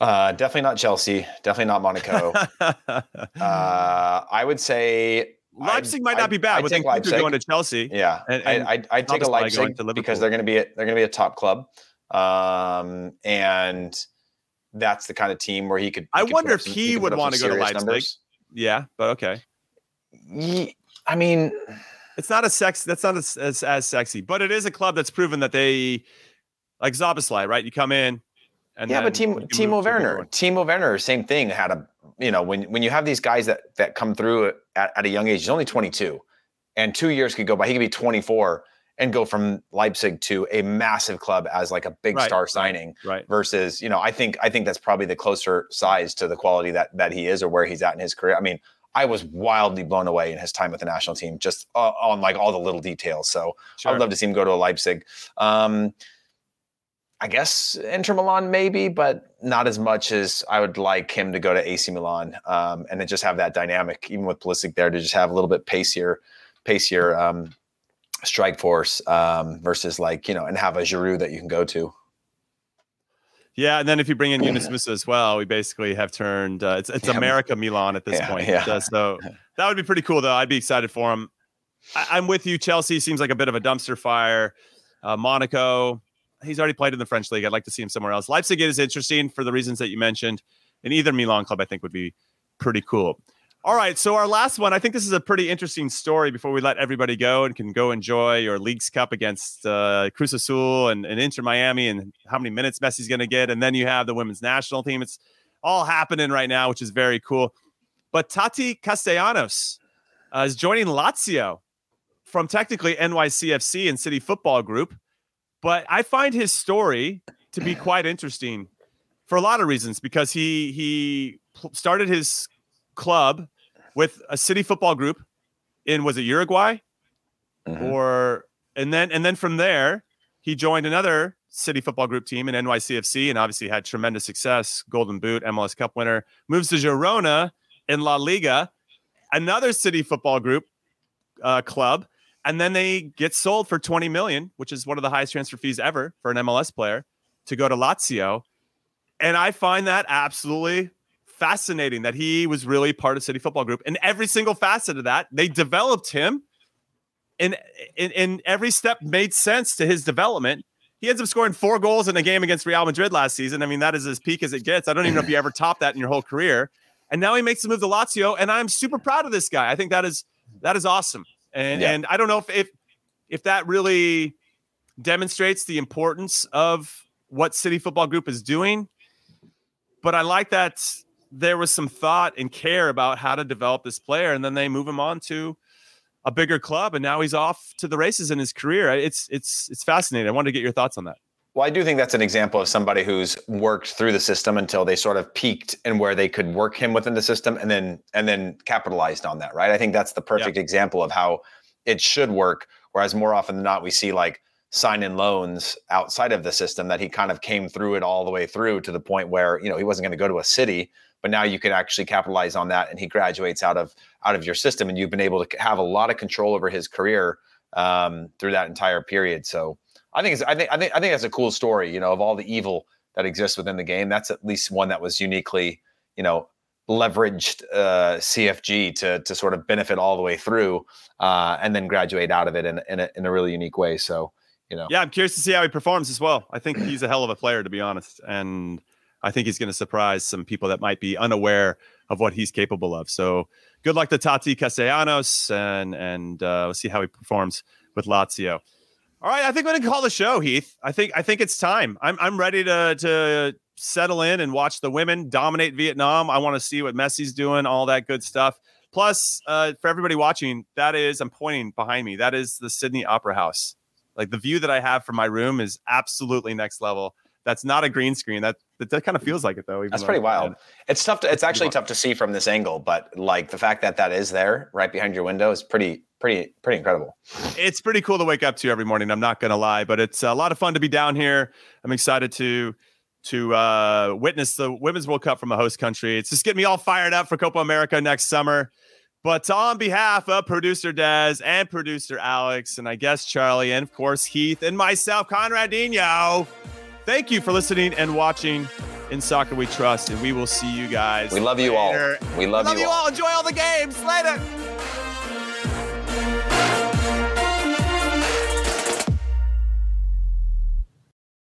Uh, definitely not Chelsea. Definitely not Monaco. uh, I would say Leipzig I'd- might not I'd- be bad take them Leipzig. going to Chelsea. Yeah, And- I, and I'd, I'd take a Leipzig to because they're going to be a, they're going to be a top club, um, and that's the kind of team where he could. I could wonder if some- he could would wanna go to Leipzig. numbers. Yeah, but okay. Ye- I mean, It's not a sex. That's not as, as as sexy, but it is a club that's proven that they like Szoboszlai, right? You come in, and yeah, but then Timo, you Timo move to a bigger Werner. Timo Werner, same thing. Had a you know when when you have these guys that that come through at, at a young age, he's only 22, and two years could go by. He could be 24 and go from Leipzig to a massive club as like a big Right, star right, signing. right? versus you know i think i think that's probably the closer size to the quality that that he is or where he's at in his career i mean i was wildly blown away in his time with the national team just uh, on like all the little details so Sure. i'd love to see him go to a leipzig um i guess inter milan maybe but not as much as i would like him to go to ac milan um and then just have that dynamic even with Pulisic there to just have a little bit pacier pacier um strike force um versus like you know and have a Giroud that you can go to Yeah, and then if you bring in Yunus Musah as well, we basically have turned uh, it's it's Yeah. America Milan at this Yeah, point. yeah. Uh, so that would be pretty cool, though. I'd be excited for him. I, I'm with you. Chelsea seems like a bit of a dumpster fire. Uh, Monaco, he's already played in the French league. I'd like to see him somewhere else. Leipzig is interesting for the reasons that you mentioned, and either Milan club I think would be pretty cool. All right, so our last one, I think this is a pretty interesting story before we let everybody go and can go enjoy your Leagues Cup against uh, Cruz Azul and, and Inter Miami and how many minutes Messi's going to get. And then you have the women's national team. It's all happening right now, which is very cool. But Taty Castellanos uh, is joining Lazio from technically NYCFC and City Football Group. But I find his story to be quite interesting for a lot of reasons because he he started his club with a city football group in was it Uruguay Mhm. or and then and then from there he joined another city football group team in NYCFC and obviously had tremendous success golden boot MLS cup winner moves to Girona in La Liga another city football group uh, club and then they get sold for 20 million which is one of the highest transfer fees ever for an MLS player to go to Lazio and I find that absolutely fascinating that he was really part of City Football Group. And every single facet of that, they developed him. And in every step made sense to his development. He ends up scoring four goals in a game against Real Madrid last season. I mean, that is as peak as it gets. I don't even know if you ever topped that in your whole career. And now he makes the move to Lazio, and I'm super proud of this guy. I think that is that is awesome. And Yeah. and I don't know if if if that really demonstrates the importance of what City Football Group is doing. But I like that there was some thought and care about how to develop this player, and then they move him on to a bigger club, and now he's off to the races in his career. It's it's it's fascinating. I wanted to get your thoughts on that. Well, I do think that's an example of somebody who's worked through the system until they sort of peaked and where they could work him within the system and then and then capitalized on that, right? I think that's the perfect example of how it should work. Whereas more often than not, we see like sign in loans outside of the system that he kind of came through it all the way through to the point where, you know, he wasn't going to go to a city, but now you can actually capitalize on that and he graduates out of out of your system and you've been able to have a lot of control over his career um, through that entire period. So I think it's, I think I think I think that's a cool story. You know, of all the evil that exists within the game, that's at least one that was uniquely, you know, leveraged uh, CFG to to sort of benefit all the way through, uh, and then graduate out of it in in a, in a really unique way. So, you know, Yeah, I'm curious to see how he performs as well. I think he's a hell of a player, to be honest, and I think he's going to surprise some people that might be unaware of what he's capable of. So good luck to Taty Castellanos, and and uh, we'll see how he performs with Lazio. All right, I think we're gonna call the show, Heath. I think I think it's time. I'm I'm ready to to settle in and watch the women dominate Vietnam. I want to see what Messi's doing, all that good stuff. Plus, uh, for everybody watching, that is I'm pointing behind me. That is the Sydney Opera House. Like the view that I have from my room is absolutely next level. That's not a green screen. That that, that kind of feels like it though. That's pretty wild. It's tough to. It's actually tough to see from this angle, but like the fact that that is there right behind your window is pretty pretty pretty incredible. It's pretty cool to wake up to every morning. I'm not going to lie, but it's a lot of fun to be down here. I'm excited to to uh, witness the Women's World Cup from a host country. It's just getting me all fired up for Copa America next summer. But on behalf of producer Des and producer Alex, and I guess Charlie, and of course Heath and myself, Conradinho, thank you for listening and watching in Soccer We Trust. And we will see you guys. We love you all. We love, we love you, you all. all. Enjoy all the games. Later.